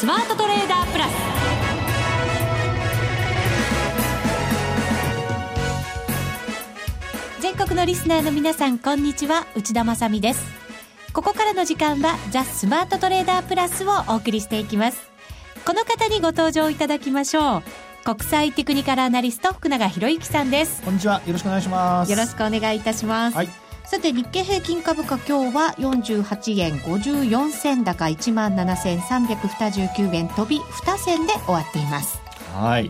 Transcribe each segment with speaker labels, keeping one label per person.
Speaker 1: スマートトレーダープラス。全国のリスナーの皆さんこんにちは。内田まさです。ここからの時間はザ・スマートトレーダープラスをお送りしていきます。この方にご登場いただきましょう。国際テクニカルアナリスト福永博之さんです。
Speaker 2: こんにちは。よろしくお願いします。
Speaker 1: よろしくお願いいたします、はい、さて日経平均株価今日は48円54銭高1万7329円飛び2銭で終わっています。
Speaker 2: はい。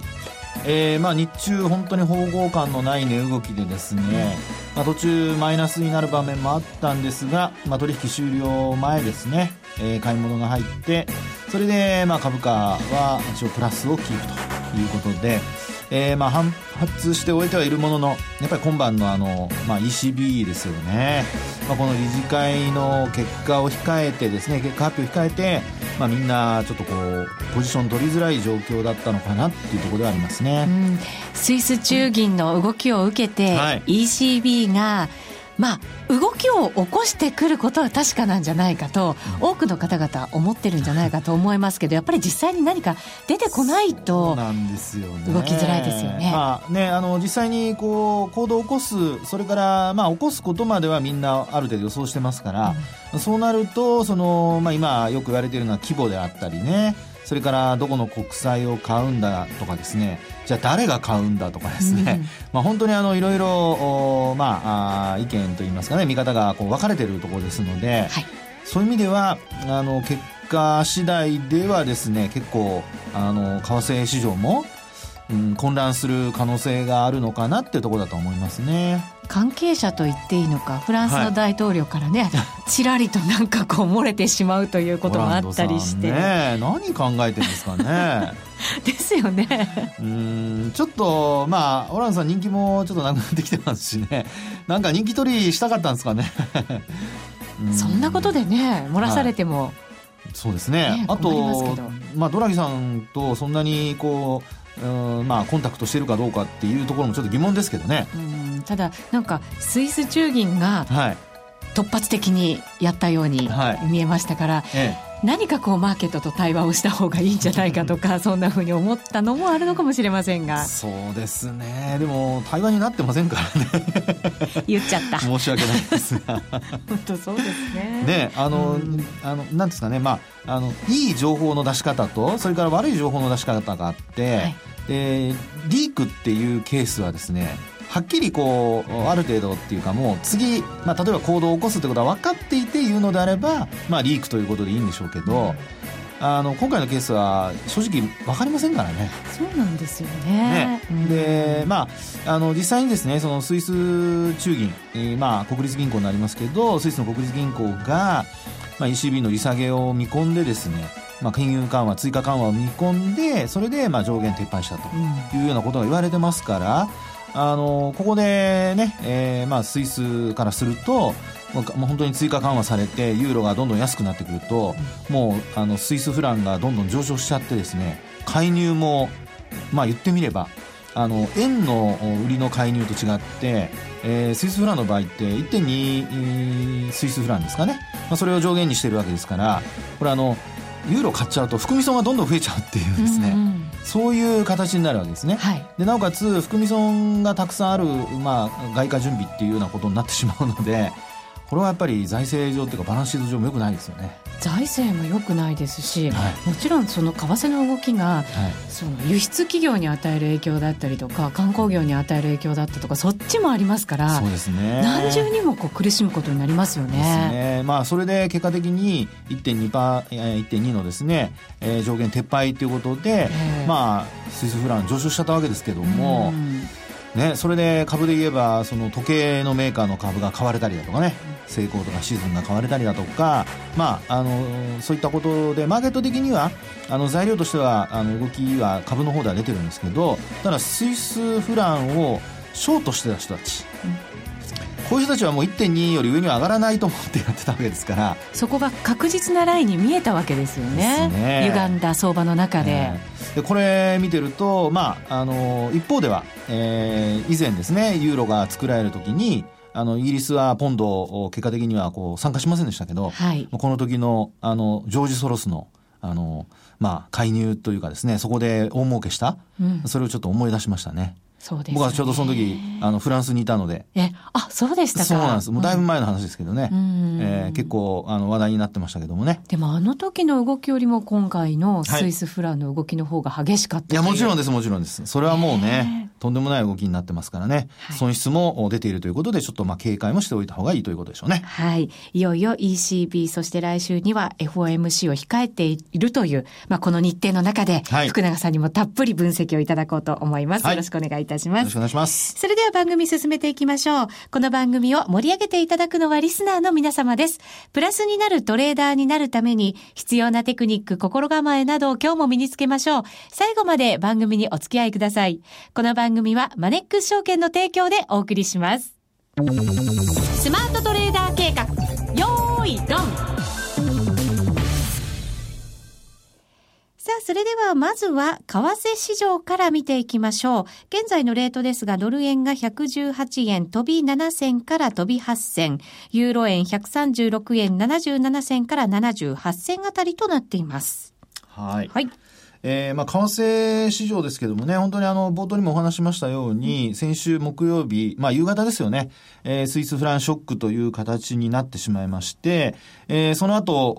Speaker 2: えーまあ、日中、本当に方向感のない値動きでですね、まあ、途中マイナスになる場面もあったんですが、まあ、取引終了前ですね、えー、買い物が入ってそれでまあ株価は一応プラスをキープということで、えー、まあ反発して終えてはいるもののやっぱり今晩のあの、まあ、ECB ですよね、まあ、この理事会の結果を控えてですね結果発表を控えて、まあ、みんなちょっとこうポジション取りづらい状況だったのかなっていうところではありますね、うん、
Speaker 1: スイス中銀の動きを受けて、はい、ECB がまあ、動きを起こしてくることは確かなんじゃないかと、多くの方々思ってるんじゃないかと思いますけど、やっぱり実際に何か出てこないと、動きづらいですよね。
Speaker 2: まあね、あの実際にこう行動を起こす、それからまあ起こすことまではみんなある程度予想してますから、うん、そうなると、そのまあ今よく言われているのは規模であったりね。それからどこの国債を買うんだとかですね。じゃあ誰が買うんだとかですね、うん、まあ本当にあのいろいろまあ意見といいますかね。見方がこう分かれているところですので、はい、そういう意味ではあの結果次第ではですね結構あの為替市場もうん、混乱する可能性があるのかなっていうところだと思いますね。
Speaker 1: 関係者と言っていいのかフランスの大統領からね、はい、ちらりとなんかこう漏れてしまうということもあったりして。
Speaker 2: ね何考えてるんですかね。
Speaker 1: ですよね。
Speaker 2: うんちょっとまあオランさん人気もちょっとなくなってきてますしね。なんか人気取りしたかったんですかね。
Speaker 1: そんなことでね漏らされても、はい、
Speaker 2: そうですね、ね、あとまあドラギさんとそんなにこううんまあ、コンタクトしてるかどうかっていうところもちょっと疑問ですけどね。
Speaker 1: うんただなんかスイス中銀が突発的にやったように見えましたから、はいええ何かこうマーケットと対話をした方がいいんじゃないかとかそんなふうに思ったのもあるのかもしれませんが。
Speaker 2: そうですね。でも対話になってませんから
Speaker 1: ね。言っちゃった。
Speaker 2: 申し訳ないですが。
Speaker 1: 本当そうですね。
Speaker 2: ねあの、うん、あのなんですかね。まああのいい情報の出し方とそれから悪い情報の出し方があって、はい。でリークっていうケースはですねはっきりこうある程度っていうかもう次、まあ、例えば行動を起こすってことは分かっていて言うのであれば、まあ、リークということでいいんでしょうけど、あの今回のケースは正直分かりませんからね。
Speaker 1: そうなんですよね。
Speaker 2: ねで、まあ、あの実際にですねそのスイス中銀、えー、まあ、国立銀行になりますけどスイスの国立銀行が、まあ、ECB の利下げを見込んでですねまあ、金融緩和追加緩和を見込んでそれでまあ上限撤廃したというようなことが言われてますから、あのここでね、えーまあ、スイスからするともう本当に追加緩和されてユーロがどんどん安くなってくると、もうあのスイスフランがどんどん上昇しちゃってですね介入も、まあ、言ってみればあの円の売りの介入と違って、えー、スイスフランの場合って1.2スイスフランですかね、まあ、それを上限にしてるわけですからこれあのユーロ買っちゃうと含み損がどんどん増えちゃうっていうですね、うんうん、そういう形になるわけですね、はい、でなおかつ含み損がたくさんある、まあ、外貨準備っていうようなことになってしまうのでこれはやっぱり財政上というかバランスシート上もよくないですよね。
Speaker 1: 財政もよくないですし、はい、もちろんその為替の動きが、はい、その輸出企業に与える影響だったりとか観光業に与える影響だったとかそっちもありますから
Speaker 2: そうですね。
Speaker 1: 何重にもこう苦しむことになりますよね。
Speaker 2: ね。まあ、それで結果的に1.2パー1.2のですね、えー、上限撤廃ということで、まあ、スイスフラン上昇しちゃったわけですけども。ね、それで株で言えばその時計のメーカーの株が買われたりだとかね成功とかシーズンが買われたりだとか、まあ、あのそういったことでマーケット的にはあの材料としてはあの動きは株の方では出てるんですけどただスイスフランをショートしてた人たち、こういう人たちはもう1.2より上には上がらないと思ってやってたわけですから。
Speaker 1: そこが確実なラインに見えたわけですよね。ね。歪んだ相場の中で。え
Speaker 2: ー、でこれ見てると、まあ、あの一方では、えー、以前ですねユーロが作られる時にあの、イギリスはポンドを結果的にはこう参加しませんでしたけど、はい、この時の、あの、ジョージ・ソロスの、あの、まあ、介入というかですね、そこで大儲けした、うん、それをちょっと思い出しましたね。
Speaker 1: そうです、ね、
Speaker 2: 僕はちょうどその時、あの、フランスにいたので。
Speaker 1: え、あ、そうでしたか
Speaker 2: そうなんです。もうだいぶ前の話ですけどね。うん、えー、結構、あの、話題になってましたけどもね。
Speaker 1: でもあの時の動きよりも今回のスイスフランの動きの方が激しかった
Speaker 2: い、いや、もちろんです、もちろんです。それはもうね、とんでもない動きになってますからね。はい、損失も出ているということで、ちょっとまあ警戒もしておいた方がいいということでしょうね。
Speaker 1: はい。いよいよ ECB、そして来週には FOMC を控えているという、まあこの日程の中で、福永さんにもたっぷり分析をいただこうと思います。はい、よろしくお願いいたします。よ
Speaker 2: ろしくお願いします。そ
Speaker 1: れでは番組進めていきましょう。この番組を盛り上げていただくのはリスナーの皆様です。プラスになるトレーダーになるために必要なテクニック、心構えなどを今日も身につけましょう。最後まで番組にお付き合いください。この番組はマネックス証券の提供でお送りします。スマートさあ、それではまずは為替市場から見ていきましょう。現在のレートですが、ドル円が118円飛び7銭から飛び8銭、ユーロ円136円77銭から78銭あたりとなっています。
Speaker 2: はい。はい。えー、まあ、為替市場ですけどもね、本当にあの、冒頭にもお話しましたように、先週木曜日、まあ、夕方ですよね、えー、スイスフランショックという形になってしまいまして、えー、その後、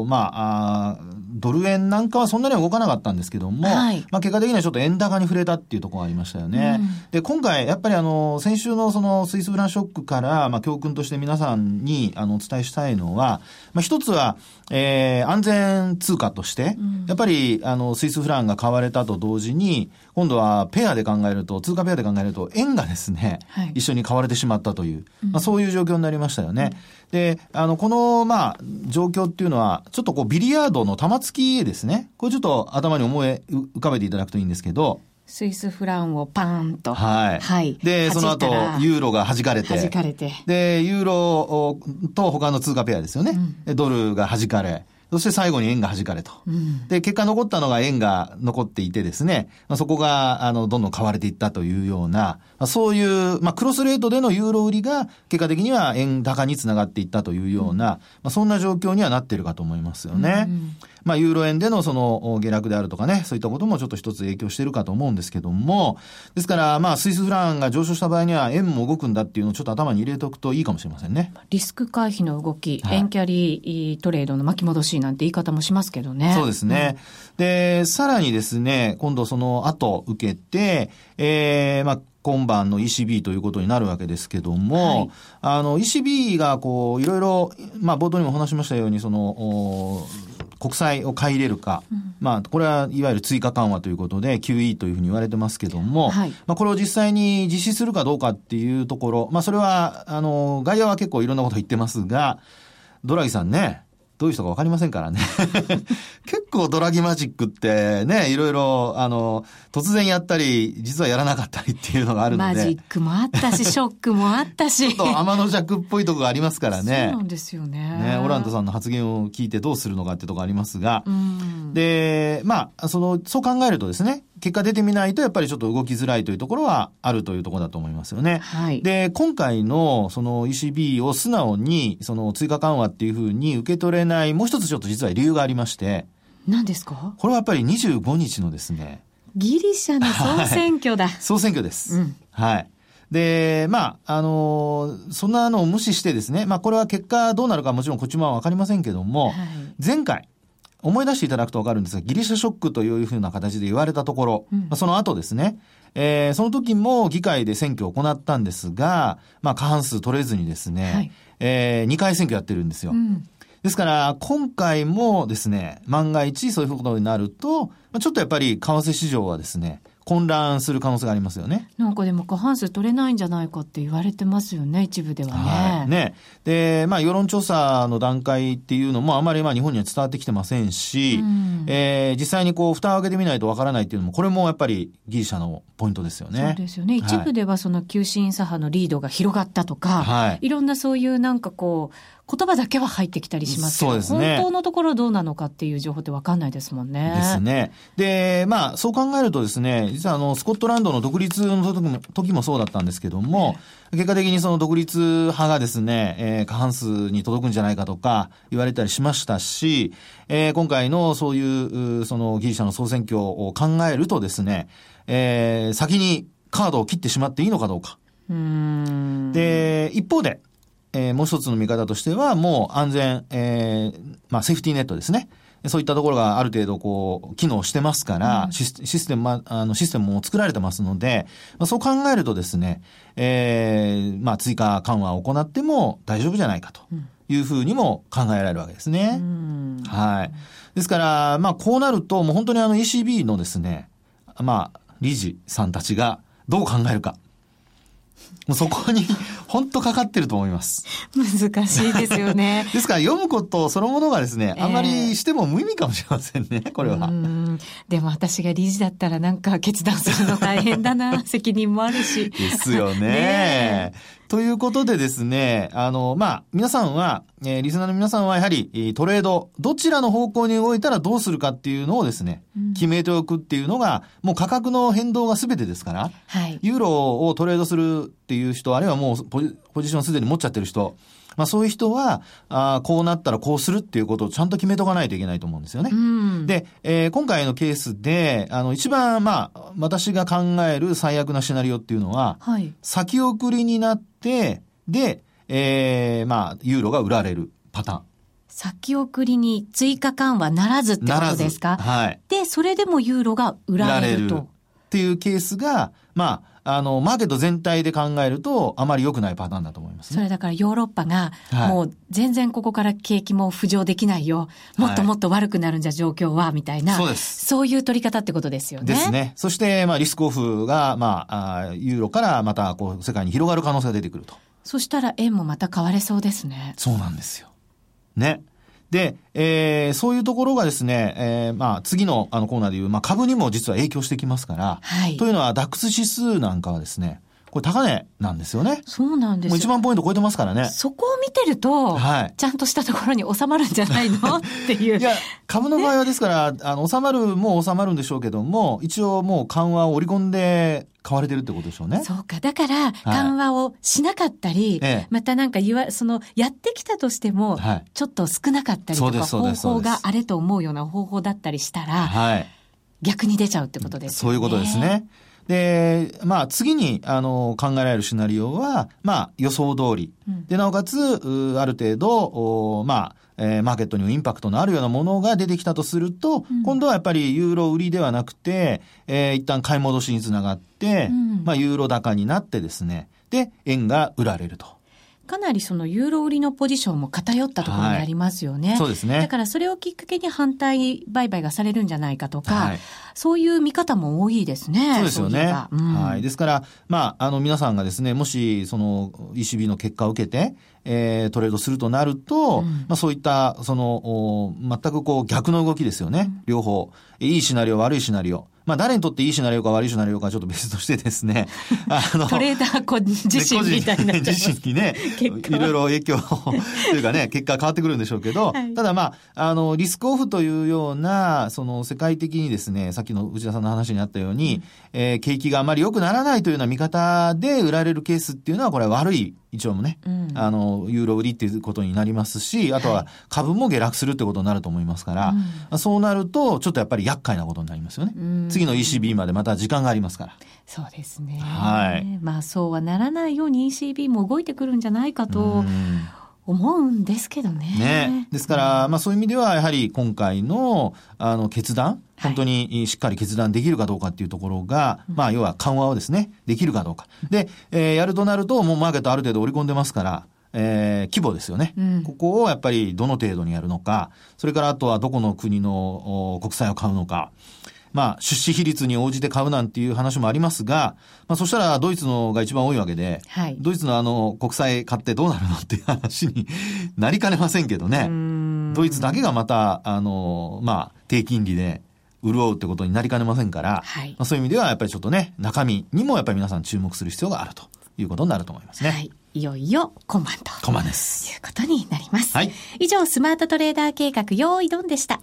Speaker 2: おまああ、ドル円なんかはそんなには動かなかったんですけども、はい、まあ、結果的にはちょっと円高に触れたっていうところがありましたよね。うん、で、今回、やっぱりあの、先週のそのスイスフランショックから、まあ、教訓として皆さんにあの、お伝えしたいのは、まあ、一つは、えー、安全通貨として、うん、やっぱり、あの、スイスフランが買われたと同時に、今度はペアで考えると、通貨ペアで考えると、円がですね、はい、一緒に買われてしまったという、まあ、そういう状況になりましたよね。うん、で、あの、この、まあ、状況っていうのは、ちょっとこう、ビリヤードの玉突きですね。これちょっと頭に思い浮かべていただくといいんですけど、
Speaker 1: スイスフランをパーンと。
Speaker 2: はい。はい。で、その後、ユーロが弾かれて。
Speaker 1: 弾かれて。
Speaker 2: で、ユーロと他の通貨ペアですよね。うん、ドルが弾かれ。そして最後に円が弾かれと。うん、で、結果残ったのが円が残っていてですね、まあ、そこが、あの、どんどん買われていったというような、まあ、そういう、まあ、クロスレートでのユーロ売りが、結果的には円高につながっていったというような、うん、まあ、そんな状況にはなっているかと思いますよね。うんまあ、ユーロ円でのその下落であるとかね、そういったこともちょっと一つ影響しているかと思うんですけども、ですから、まあ、スイスフランが上昇した場合には円も動くんだっていうのをちょっと頭に入れておくといいかもしれませんね。
Speaker 1: リスク回避の動き、はい、円キャリートレードの巻き戻しなんて言い方もしますけどね。
Speaker 2: そうですね。うん、で、さらにですね、今度その後受けて、えー、まあ、今晩の ECB ということになるわけですけども、はい、あの、ECB がこう、いろいろ、まあ、冒頭にもお話しましたように、その、国債を買い入れるか、うん、まあ、これはいわゆる追加緩和ということで、QE というふうに言われてますけども、はい、まあ、これを実際に実施するかどうかっていうところ、まあ、それは、あの、外野は結構いろんなこと言ってますが、ドラギさんね、どういう人かわかりませんからね。結構ドラギマジックってね、いろいろ、あの、突然やったり、実はやらなかったりっていうのがあるの
Speaker 1: で。マジックもあったし、ショックもあったし。
Speaker 2: ちょっと天の弱っぽいとこがありますからね。
Speaker 1: そうなんですよね。
Speaker 2: ね、オランダさんの発言を聞いてどうするのかってとこありますが。で、まあ、その、そう考えるとですね、結果出てみないとやっぱりちょっと動きづらいというところはあるというところだと思いますよね。はい。で、今回のその ECB を素直にその追加緩和っていうふうに受け取れないもう一つちょっと実は理由がありまして。
Speaker 1: 何ですか？
Speaker 2: これはやっぱり25日のですね。
Speaker 1: ギリシャの総選挙だ。はい、
Speaker 2: 総選挙です。うん、はい。で、まあ、あのー、そんなのを無視してですね、まあ、これは結果どうなるかもちろんこっちもわかりませんけども、はい、前回、思い出していただくとわかるんですが、ギリシャショックというふうな形で言われたところ、うん、その後ですね、えー、その時も議会で選挙を行ったんですが、まあ過半数取れずにですね、はい、えー、2回選挙やってるんですよ。うん、ですから、今回もですね、万が一そういうことになると、ちょっとやっぱり為替市場はですね、混乱する可能性がありますよね。
Speaker 1: なんかでも過半数取れないんじゃないかって言われてますよね、一部ではね。はい、
Speaker 2: ね。で、まあ世論調査の段階っていうのもあまりまあ日本には伝わってきてませんし、うん、えー、実際にこう蓋を開けてみないとわからないっていうのも、これもやっぱりギリシャのポイントですよね。
Speaker 1: そうですよね。一部ではその急進左派のリードが広がったとか、はい、いろんなそういうなんかこう、言葉だけは入ってきたりしますけど、そうですね、本当のところどうなのかっていう情報って分かんないですもんね。
Speaker 2: ですね。で、まあ、そう考えるとですね、実はあの、スコットランドの独立の時も時もそうだったんですけども、結果的にその独立派がですね、えー、過半数に届くんじゃないかとか言われたりしましたし、えー、今回のそういう、そのギリシャの総選挙を考えるとですね、えー、先にカードを切ってしまっていいのかどうか。で、一方で、えー、もう一つの見方としては、もう安全、えー、まあ、セーフティーネットですね。そういったところがある程度こう、機能してますから、うん、システム、ま、あの、システムも作られてますので、まあ、そう考えるとですね、えー、まあ、追加緩和を行っても大丈夫じゃないかというふうにも考えられるわけですね。うん、はい。ですから、まあ、こうなると、もう本当にあの ECB のですね、まあ、理事さんたちがどう考えるか。もうそこに 本当かかってると思います。
Speaker 1: 難しいですよね。
Speaker 2: ですから読むことそのものがですね、あまりしても無意味かもしれませんね、これは。
Speaker 1: でも私が理事だったらなんか決断するの大変だな、責任もあるし。
Speaker 2: ですよね。ねということでですね、あの、まあ、皆さんは、えー、リスナーの皆さんはやはり、トレード、どちらの方向に動いたらどうするかっていうのをですね、うん、決めておくっていうのが、もう価格の変動が全てですから、はい、ユーロをトレードするっていう人、あるいはもうポジションすでに持っちゃってる人、まあそういう人は、あこうなったらこうするっていうことをちゃんと決めとかないといけないと思うんですよね。うん、で、えー、今回のケースで、あの、一番、まあ、私が考える最悪なシナリオっていうのは、はい、先送りになって、で、えー、まあ、ユーロが売られるパターン。
Speaker 1: 先送りに追加緩和ならずってことですか？はい。で、それでもユーロが売られると。
Speaker 2: っていうケースが、まあ、あの、マーケット全体で考えると、あまり良くないパターンだと思います、
Speaker 1: ね、それだからヨーロッパが、もう全然ここから景気も浮上できないよ。もっともっと悪くなるんじゃ状況は、みたいな。そうです。そういう取り方ってことですよね。
Speaker 2: ですね。そして、まあ、リスクオフが、まあ、あユーロからまた、こう、世界に広がる可能性が出てくると。
Speaker 1: そしたら円もまた買われそうですね。
Speaker 2: そうなんですよ。ね。で、えー、そういうところがですね、えー、まあ、次のあのコーナーでいう、まあ、株にも実は影響してきますから、はい。というのは、ダックス指数なんかはですね、これ高値なんですよね。
Speaker 1: そうなんです
Speaker 2: もう1万ポイント超えてますからね。
Speaker 1: そこを見てると、はい。ちゃんとしたところに収まるんじゃないの？っていう。
Speaker 2: いや、株の場合はですから、あの、収まるも収まるんでしょうけども、一応もう緩和を織り込んで買われてるってことでしょうね。
Speaker 1: そうか。だから、緩和をしなかったり、はい、またなんか言わ、その、やってきたとしても、はい、ちょっと少なかったりとか、方法があれと思うような方法だったりしたら、はい。逆に出ちゃうってことですね。
Speaker 2: そういうことですね。で、まあ、次に、あの、考えられるシナリオは、まあ、予想通り。うん、で、なおかつ、ある程度、おまあ、えー、マーケットにもインパクトのあるようなものが出てきたとすると、うん、今度はやっぱりユーロ売りではなくて、えー、一旦買い戻しにつながって、うん、まあ、ユーロ高になってですね、で、円が売られると。
Speaker 1: かなりそのユーロ売りのポジションも偏ったところにありますよね。はい、
Speaker 2: そうですね。
Speaker 1: だからそれをきっかけに反対売買がされるんじゃないかとか、はい、そういう見方も多いですね。
Speaker 2: そうですよね。ううん、はい。ですから、まあ、あの皆さんがですね、もしその ECB の結果を受けて、えー、トレードするとなると、うん、まあそういった、その、全くこう逆の動きですよね。うん、両方。いいシナリオ、悪いシナリオ。まあ誰にとっていいシナリオか悪いシナリオかちょっと別としてですね。
Speaker 1: あの、トレーダー個自身みたいな。
Speaker 2: 自身にね、いろいろ影響 というかね、結果変わってくるんでしょうけど、はい、ただまあ、あの、リスクオフというような、その世界的にですね、さっきの内田さんの話にあったように、うん、えー、景気があまり良くならないというような見方で売られるケースっていうのは、これは悪い一応もね、うん、あの、ユーロ売りっていうことになりますし、あとは株も下落するってことになると思いますから、うん、そうなると、ちょっとやっぱり厄介なことになりますよね。うん、次の ECB までまた時間がありますから。
Speaker 1: そうですね。はい。まあそうはならないように ECB も動いてくるんじゃないかと。思うんですけどね。
Speaker 2: ね。ですから、まあそういう意味では、やはり今回の、あの、決断、本当にしっかり決断できるかどうかっていうところが、まあ要は緩和をですね、できるかどうか。で、えー、やるとなると、もうマーケットある程度織り込んでますから、えー、規模ですよね、うん、ここをやっぱりどの程度にやるのか、それからあとはどこの国の国債を買うのか、まあ、出資比率に応じて買うなんていう話もありますが、まあ、そしたらドイツのが一番多いわけで、はい、ドイツのあの、国債買ってどうなるのっていう話になりかねませんけどね。ドイツだけがまた、あの、まあ、低金利で、潤うってことになりかねませんから、はい、まあ、そういう意味ではやっぱりちょっとね、中身にもやっぱり皆さん注目する必要があるということになると思いますね。はい
Speaker 1: いよいよ今晩と。
Speaker 2: 今晩です。
Speaker 1: いうことになります。
Speaker 2: はい。
Speaker 1: 以上、スマートトレーダー計画、用意ドンでした。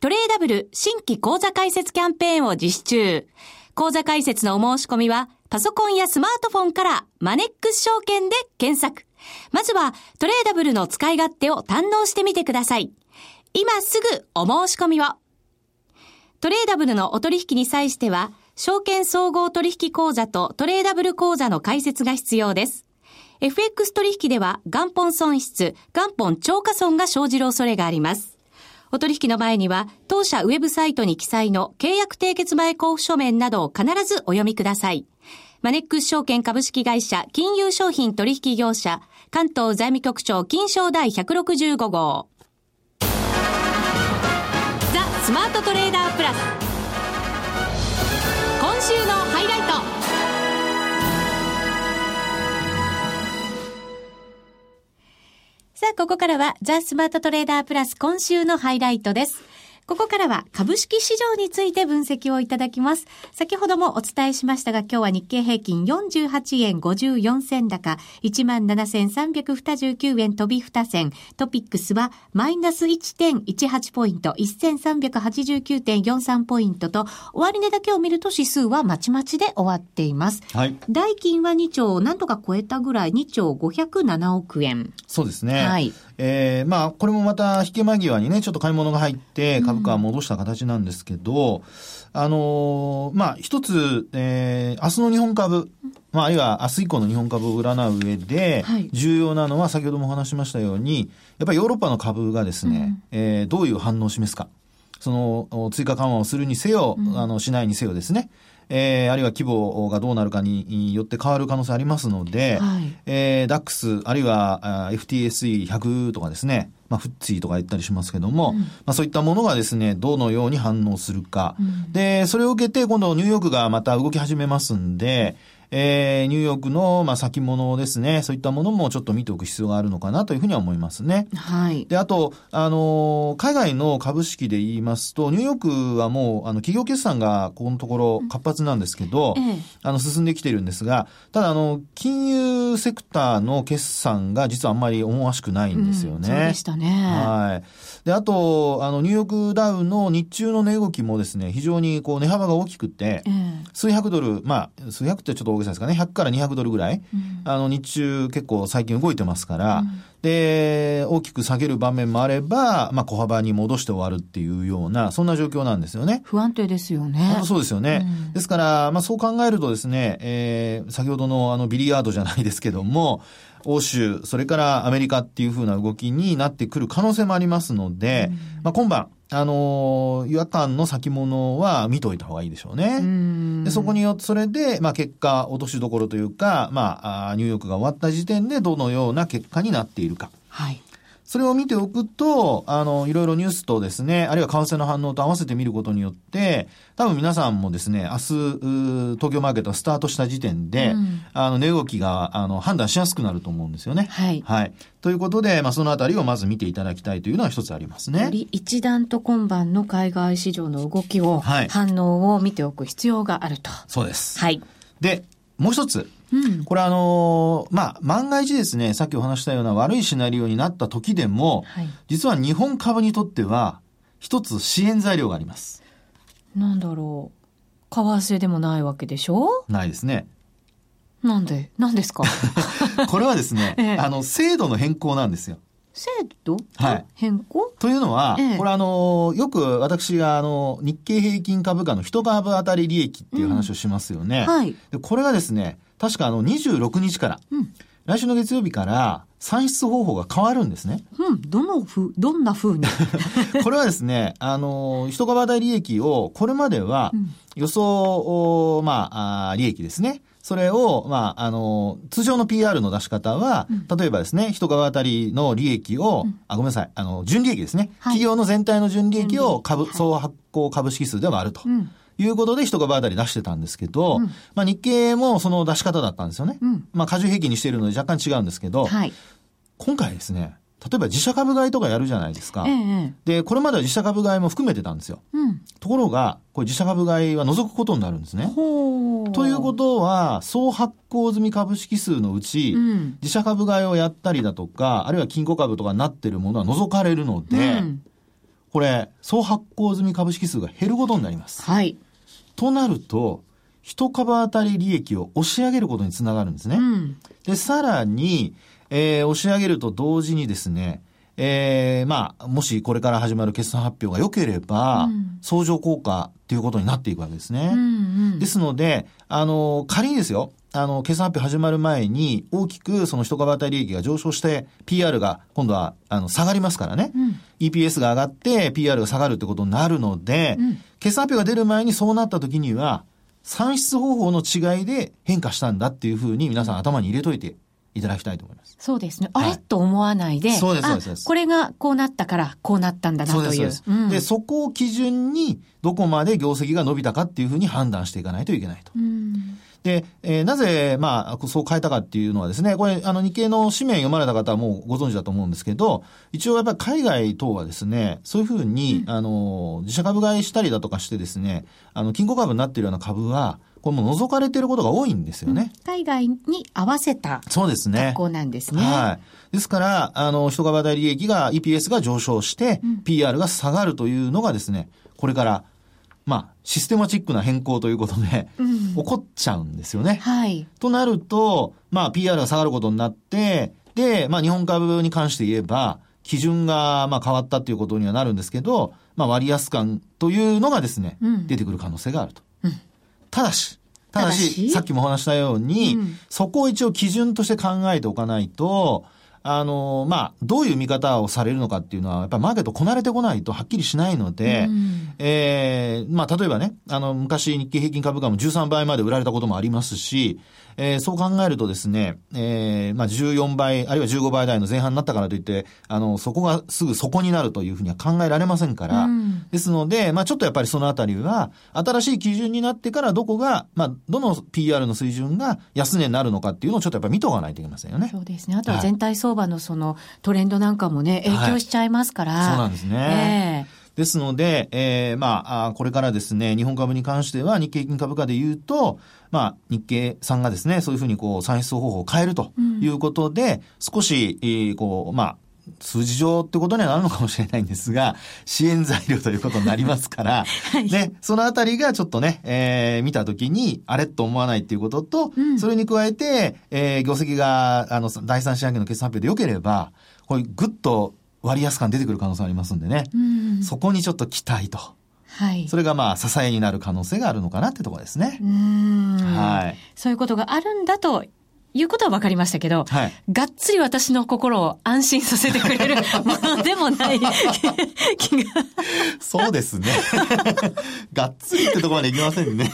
Speaker 1: トレーダブル新規講座開設キャンペーンを実施中。講座開設のお申し込みは、パソコンやスマートフォンからマネックス証券で検索。まずは、トレーダブルの使い勝手を堪能してみてください。今すぐお申し込みを。トレーダブルのお取引に際しては、証券総合取引口座とトレーダブル口座の開設が必要です。FX 取引では元本損失、元本超過損が生じる恐れがあります。お取引の前には、当社ウェブサイトに記載の契約締結前交付書面などを必ずお読みください。マネックス証券株式会社金融商品取引業者関東財務局長金賞第165号。ザ・スマートトレーダープラス。今週のハイライト。さあ、ここからはザ・スマートトレーダープラス今週のハイライトです。ここからは株式市場について分析をいただきます。先ほどもお伝えしましたが、今日は日経平均48円54銭高、17,329円飛び2銭、トピックスはマイナス1.18ポイント、1389.43ポイントと、終値だけを見ると指数はまちまちで終わっています。
Speaker 2: はい。
Speaker 1: 代金は2兆、なんとか超えたぐらい、2兆507億円。
Speaker 2: そうですね。
Speaker 1: はい。
Speaker 2: えー、まあ、これもまた引け間際にね、ちょっと買い物が入って、株価は戻した形なんですけど、うん、あのー、まあ、一つ、えー、明日の日本株、まあ、あるいは明日以降の日本株を占う上で、重要なのは、先ほどもお話しましたように、やっぱりヨーロッパの株がですね、うん、えー、どういう反応を示すか。その、追加緩和をするにせよ、うん、あの、しないにせよですね。えー、あるいは規模がどうなるかによって変わる可能性ありますので、はい、えー、DAX、あるいは FTSE100 とかですね、まあ、フッツィとか言ったりしますけども、うん、まあ、そういったものがですね、どのように反応するか。うん、で、それを受けて、今度ニューヨークがまた動き始めますんで、えー、ニューヨークの、まあ、先物ですね、そういったものもちょっと見ておく必要があるのかなというふうには思いますね。
Speaker 1: はい。
Speaker 2: で、あと、あの、海外の株式で言いますと、ニューヨークはもう、あの、企業決算がここのところ活発なんですけど、ええ、あの、進んできてるんですが、ただ、あの、金融セクターの決算が実はあんまり思わしくないんですよね。うん、そう
Speaker 1: でしたね。
Speaker 2: はい。で、あと、あの、ニューヨークダウの日中の値動きもですね、非常にこう、値幅が大きくて、え、数百ドル、まあ、数百ってちょっと大げさですかね、100から200ドルぐらい、うん、あの、日中結構最近動いてますから、うん、で、大きく下げる場面もあれば、まあ、小幅に戻して終わるっていうような、そんな状況なんですよね。
Speaker 1: 不安定ですよね。
Speaker 2: そうですよね。うん、ですから、まあ、そう考えるとですね、えー、先ほどのあの、ビリヤードじゃないですけども、欧州、それからアメリカっていうふうな動きになってくる可能性もありますので、まあ、今晩、あの、違和感の先物は見といた方がいいでしょうね。でそこによって、それで、まあ結果、落としどころというか、まあ、ニューヨークが終わった時点でどのような結果になっているか。
Speaker 1: はい。
Speaker 2: それを見ておくと、あの、いろいろニュースとですね、あるいは為替の反応と合わせて見ることによって、多分皆さんもですね、明日、東京マーケットがスタートした時点で、うん、あの、値動きが、あの、判断しやすくなると思うんですよね。
Speaker 1: はい。
Speaker 2: はい。ということで、まあ、そのあたりをまず見ていただきたいというのは一つありますね。よ
Speaker 1: り一段と今晩の海外市場の動きを、はい、反応を見ておく必要があると。
Speaker 2: そうです。
Speaker 1: はい。
Speaker 2: で、もう一つ、
Speaker 1: うん、
Speaker 2: これあのー、まあ、万が一ですね、さっきお話したような悪いシナリオになった時でも、はい、実は日本株にとっては、一つ支援材料があります。
Speaker 1: なんだろう。為替でもないわけでしょ？
Speaker 2: ないですね。
Speaker 1: なんで？なんですか？
Speaker 2: これはですね、ええ、あの、制度の変更なんですよ。
Speaker 1: 制度？はい。変更、
Speaker 2: というのは、ええ、これあの、よく私があの、日経平均株価の一株当たり利益っていう話をしますよね。うん、はい。で、これがですね、確かあの、26日から、うん、来週の月曜日から、算出方法が変わるんですね。
Speaker 1: うん、どのふ、どんな風に？
Speaker 2: これはですね、あの、一株当たり利益を、これまでは、予想、まあ、利益ですね。それを、まあ、あの、通常の PR の出し方は、うん、例えばですね、一株当たりの利益を、うん、あ、ごめんなさい、あの、純利益ですね。はい、企業の全体の純利益を株、総発行株式数で割ると。いうことで一株当たり出してたんですけど、うん、まあ日経もその出し方だったんですよね。うん、まあ過重平均にしているので若干違うんですけど、はい、今回ですね、例えば自社株買いとかやるじゃないですか。ええ、で、これまでは自社株買いも含めてたんですよ。うん、ところが、これ自社株買いは除くことになるんですね。ということは、総発行済み株式数のうち、うん、自社株買いをやったりだとか、あるいは金庫株とかになってるものは除かれるので、うん、これ、総発行済み株式数が減ることになります。はい。となると、一株当たり利益を押し上げることにつながるんですね。うん、で、さらに、えー、押し上げると同時にですね、えー、まあ、もしこれから始まる決算発表が良ければ、うん、相乗効果っていうことになっていくわけですね。うんうん、ですので、あの、仮にですよ、あの、決算発表始まる前に、大きくその一株当たり利益が上昇して、PR が今度は、あの、下がりますからね。うん、EPS が上がって、PR が下がるってことになるので、うん、決算発表が出る前にそうなった時には、算出方法の違いで変化したんだっていうふうに皆さん頭に入れといていただきたいと思います。
Speaker 1: そうですね。あれ、はい、と思わないで、そうです、そうです。これがこうなったからこうなったんだなという。
Speaker 2: そうで、うん、そこを基準にどこまで業績が伸びたかっていうふうに判断していかないといけないと。うんで、えー、なぜ、まあ、そう変えたかっていうのはですね、これ、あの、日経の紙面読まれた方はもうご存知だと思うんですけど、一応やっぱり海外等はですね、そういうふうに、うん、あの、自社株買いしたりだとかしてですね、あの、金庫株になっているような株は、これも除かれていることが多いんですよね。
Speaker 1: うん、海外に合わせたそうですね。格好なんですね。
Speaker 2: はい。ですから、あの、一株当利益が、EPS が上昇して、うん、PR が下がるというのがですね、これから、まあ、システマチックな変更ということで、うん、起こっちゃうんですよね。はい。となると、まあ、PR が下がることになって、で、まあ、日本株に関して言えば、基準が、まあ、変わったっていうことにはなるんですけど、まあ、割安感というのがですね、うん、出てくる可能性があると。ただし、ただし、さっきもお話したように、うん、そこを一応基準として考えておかないと、あの、まあ、どういう見方をされるのかっていうのは、やっぱりマーケットこなれてこないとはっきりしないので、うん、ええー、まあ、例えばね、あの、昔日経平均株価も13倍まで売られたこともありますし、えー、そう考えるとですね、えー、まあ、14倍、あるいは15倍台の前半になったからといって、あの、そこがすぐそこになるというふうには考えられませんから、うん、ですので、まあ、ちょっとやっぱりそのあたりは、新しい基準になってからどこが、まあ、どの PR の水準が安値になるのかっていうのをちょっとやっぱり見とかないといけませんよね。
Speaker 1: そうですね。あとは全体相場のそのトレンドなんかもね、影響しちゃいますから。はい、
Speaker 2: そうなんですね。えーですので、えー、まあ、これからですね、日本株に関しては日経平均株価で言うと、まあ、日経さんがですね、そういうふうにこう、算出方法を変えるということで、うん、少し、えー、こう、まあ、数字上ってことにはなるのかもしれないんですが、支援材料ということになりますから、はい、ね、そのあたりがちょっとね、えー、見たときに、あれと思わないっていうことと、うん、それに加えて、えー、業績が、あの、第三四半期の決算発表で良ければ、これぐっと割安感出てくる可能性ありますんでね、うん、そこにちょっと期待と。はい。それがまあ支えになる可能性があるのかなってところですね。うん。
Speaker 1: はい。そういうことがあるんだということは分かりましたけど、はい、がっつり私の心を安心させてくれる ものでもない気が。
Speaker 2: そうですね。がっつりってところまでいきませんね。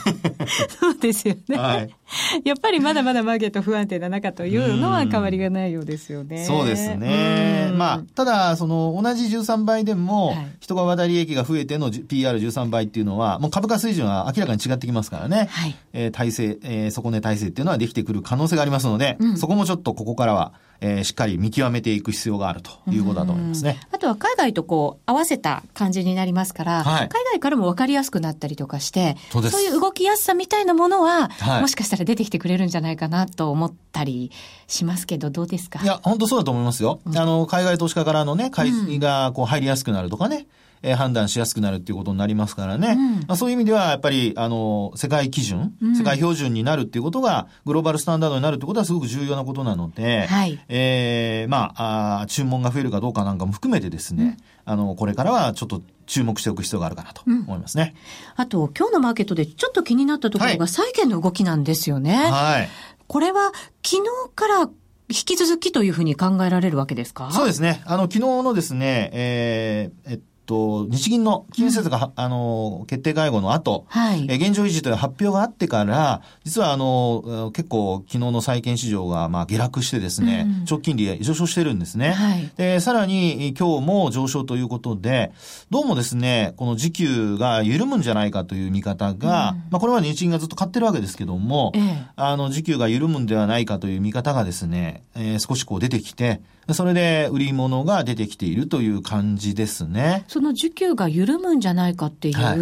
Speaker 1: そうですよね。はい。やっぱりまだまだマーケット不安定な中というのは変わりがないようですよね。
Speaker 2: そうですね。まあ、ただ、その、同じ13倍でも、人が渡り益が増えての PR13 倍っていうのは、もう株価水準は明らかに違ってきますからね。はい。えー、体制、えー、底値体制っていうのはできてくる可能性がありますので、うん、そこもちょっとここからは、えー、しっかり見極めていく必要があるということだと思いますね。
Speaker 1: あとは海外とこう合わせた感じになりますから、はい、海外からも分かりやすくなったりとかして、そういう動きやすさみたいなものは、はい、もしかしたら出てきてくれるんじゃないかなと思ったりしますけど、どうですか？
Speaker 2: いや、本当そうだと思いますよ。うん、あの、海外投資家からのね、買いがこう入りやすくなるとかね、えー、判断しやすくなるっていうことになりますからね。うん、まあ、そういう意味では、やっぱり、あの、世界基準、うん、世界標準になるっていうことが、グローバルスタンダードになるってことはすごく重要なことなので、はい、えー、まああ、注文が増えるかどうかなんかも含めてですね、うん、あの、これからはちょっと注目しておく必要があるかなと思いますね。
Speaker 1: あと、今日のマーケットでちょっと気になったところが、債券の動きなんですよね。はい。これは、昨日から引き続きというふうに考えられるわけですか？
Speaker 2: そうですね。あの、昨日のですね、えー、えっと、日銀の金融政策が、うん、あの、決定会合の後、はい、え現状維持という発表があってから、実はあの、結構昨日の債券市場が、まあ、下落してですね、うん、長期金利上昇してるんですね。はい、で、さらに今日も上昇ということで、どうもですね、この時給が緩むんじゃないかという見方が、うん、まあ、これは日銀がずっと買ってるわけですけども、ええ、あの、時給が緩むんではないかという見方がですね、えー、少しこう出てきて、それで売り物が出てきているという感じですね。
Speaker 1: その需給が緩むんじゃないかっていう、はい、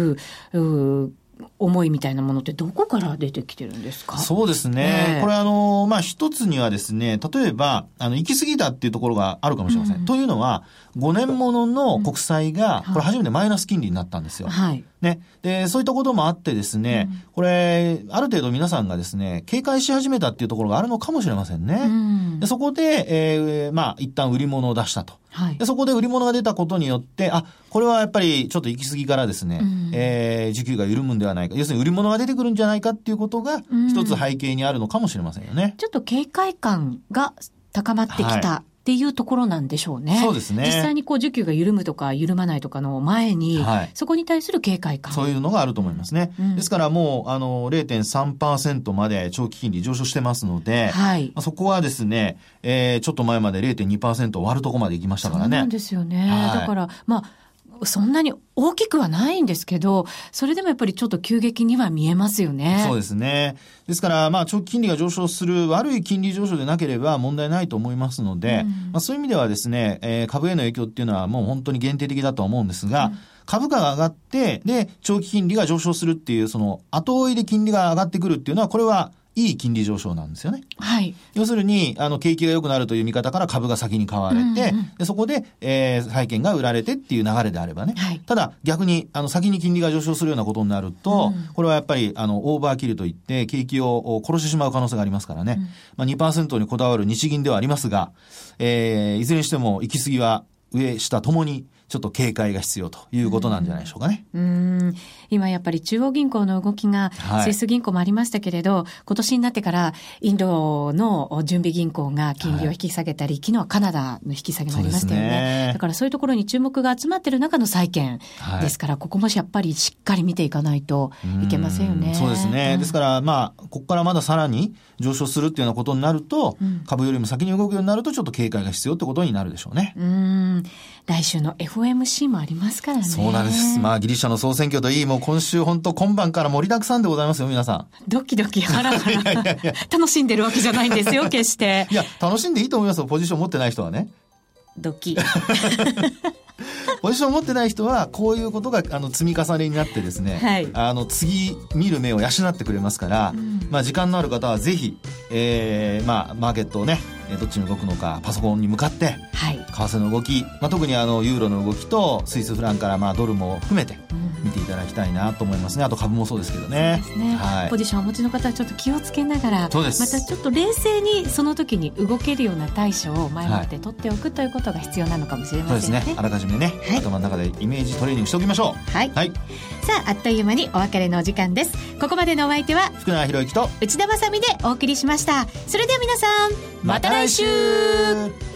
Speaker 1: う思いみたいなものってどこから出てきてるんですか？
Speaker 2: そうですね。これあの、まあ、一つにはですね、例えば、あの、行き過ぎたっていうところがあるかもしれません。うん、というのは、5年ものの国債が、これ初めてマイナス金利になったんですよ。はい。ね。で、そういったこともあってですね、うん、これ、ある程度皆さんがですね、警戒し始めたっていうところがあるのかもしれませんね。うん、でそこで、えー、まあ、一旦売り物を出したと。はい、でそこで売り物が出たことによって、あ、これはやっぱりちょっと行き過ぎからですね、うん、えー、需給が緩むんではないか。要するに売り物が出てくるんじゃないかっていうことが、一つ背景にあるのかもしれませんよね。
Speaker 1: ちょっと警戒感が高まってきた。はいっていうところなんでしょうね。
Speaker 2: そうですね。
Speaker 1: 実際にこう需給が緩むとか緩まないとかの前に、はい、そこに対する警戒感。
Speaker 2: そういうのがあると思いますね。うん、ですからもう、あの、0.3%まで長期金利上昇してますので、はい、そこはですね、えー、ちょっと前まで0.2%割るとこまで行きましたからね。そう
Speaker 1: なんですよね。はい、だから、まあ、そんなに大きくはないんですけど、それでもやっぱりちょっと急激には見えますよね。
Speaker 2: そうですね。ですから、まあ、長期金利が上昇する悪い金利上昇でなければ問題ないと思いますので、うん、まあ、そういう意味ではですね、えー、株への影響っていうのはもう本当に限定的だと思うんですが、うん株価が上がって、で、長期金利が上昇するっていう、その後追いで金利が上がってくるっていうのは、これはいい金利上昇なんですよね。はい。要するに、あの、景気が良くなるという見方から株が先に買われて、うんうん、でそこで、えー、債券が売られてっていう流れであればね。はい。ただ、逆に、あの、先に金利が上昇するようなことになると、うん、これはやっぱり、あの、オーバーキルといって、景気を殺してしまう可能性がありますからね。うん、まあ、2%にこだわる日銀ではありますが、えー、いずれにしても、行き過ぎは上、下ともに、ちょっと警戒が必要ということなんじゃないでしょうかね。
Speaker 1: うん。今やっぱり中央銀行の動きが、スイス銀行もありましたけれど、はい、今年になってからインドの準備銀行が金利を引き下げたり、はい、昨日はカナダの引き下げもありましたよね。ねだからそういうところに注目が集まっている中の債券ですから、はい、ここもやっぱりしっかり見ていかないといけませんよね。
Speaker 2: うそうですね。うん、ですから、まあ、ここからまださらに上昇するっていうようなことになると、うん、株よりも先に動くようになると、ちょっと警戒が必要ってことになるでしょうね。
Speaker 1: うん。来週の FOMC もありますからね。
Speaker 2: そうなんです。まあ、ギリシャの総選挙といい、もう今週本当今晩から盛りだくさんでございますよ、皆さん。
Speaker 1: ドキドキ、ハラハラ。いやいやいや楽しんでるわけじゃないんですよ、決して。
Speaker 2: いや、楽しんでいいと思いますよ、ポジション持ってない人はね。
Speaker 1: ドキ。
Speaker 2: ポジション持ってない人は、こういうことがあの積み重ねになってですね、はい、あの次見る目を養ってくれますから、うん、まあ時間のある方はぜひ、えー、まあマーケットをね、どっちに動くのか、パソコンに向かって、はい、為替の動き、まあ、特にあのユーロの動きとスイスフランからまあドルも含めて見ていただきたいなと思いますね。あと株もそうですけどね。
Speaker 1: ねはい、ポジションをお持ちの方はちょっと気をつけながら、またちょっと冷静にその時に動けるような対処を前もって取っておくということが必要なのかもしれませんね。そうですね。
Speaker 2: あらかじめね、はい、頭の中でイメージトレーニングしておきましょ
Speaker 1: う。はい。はい、さあ、あっという間にお別れのお時間です。ここまでのお相手は、
Speaker 2: 福永博之と
Speaker 1: 内田まさでお送りしました。それでは皆さん、また来週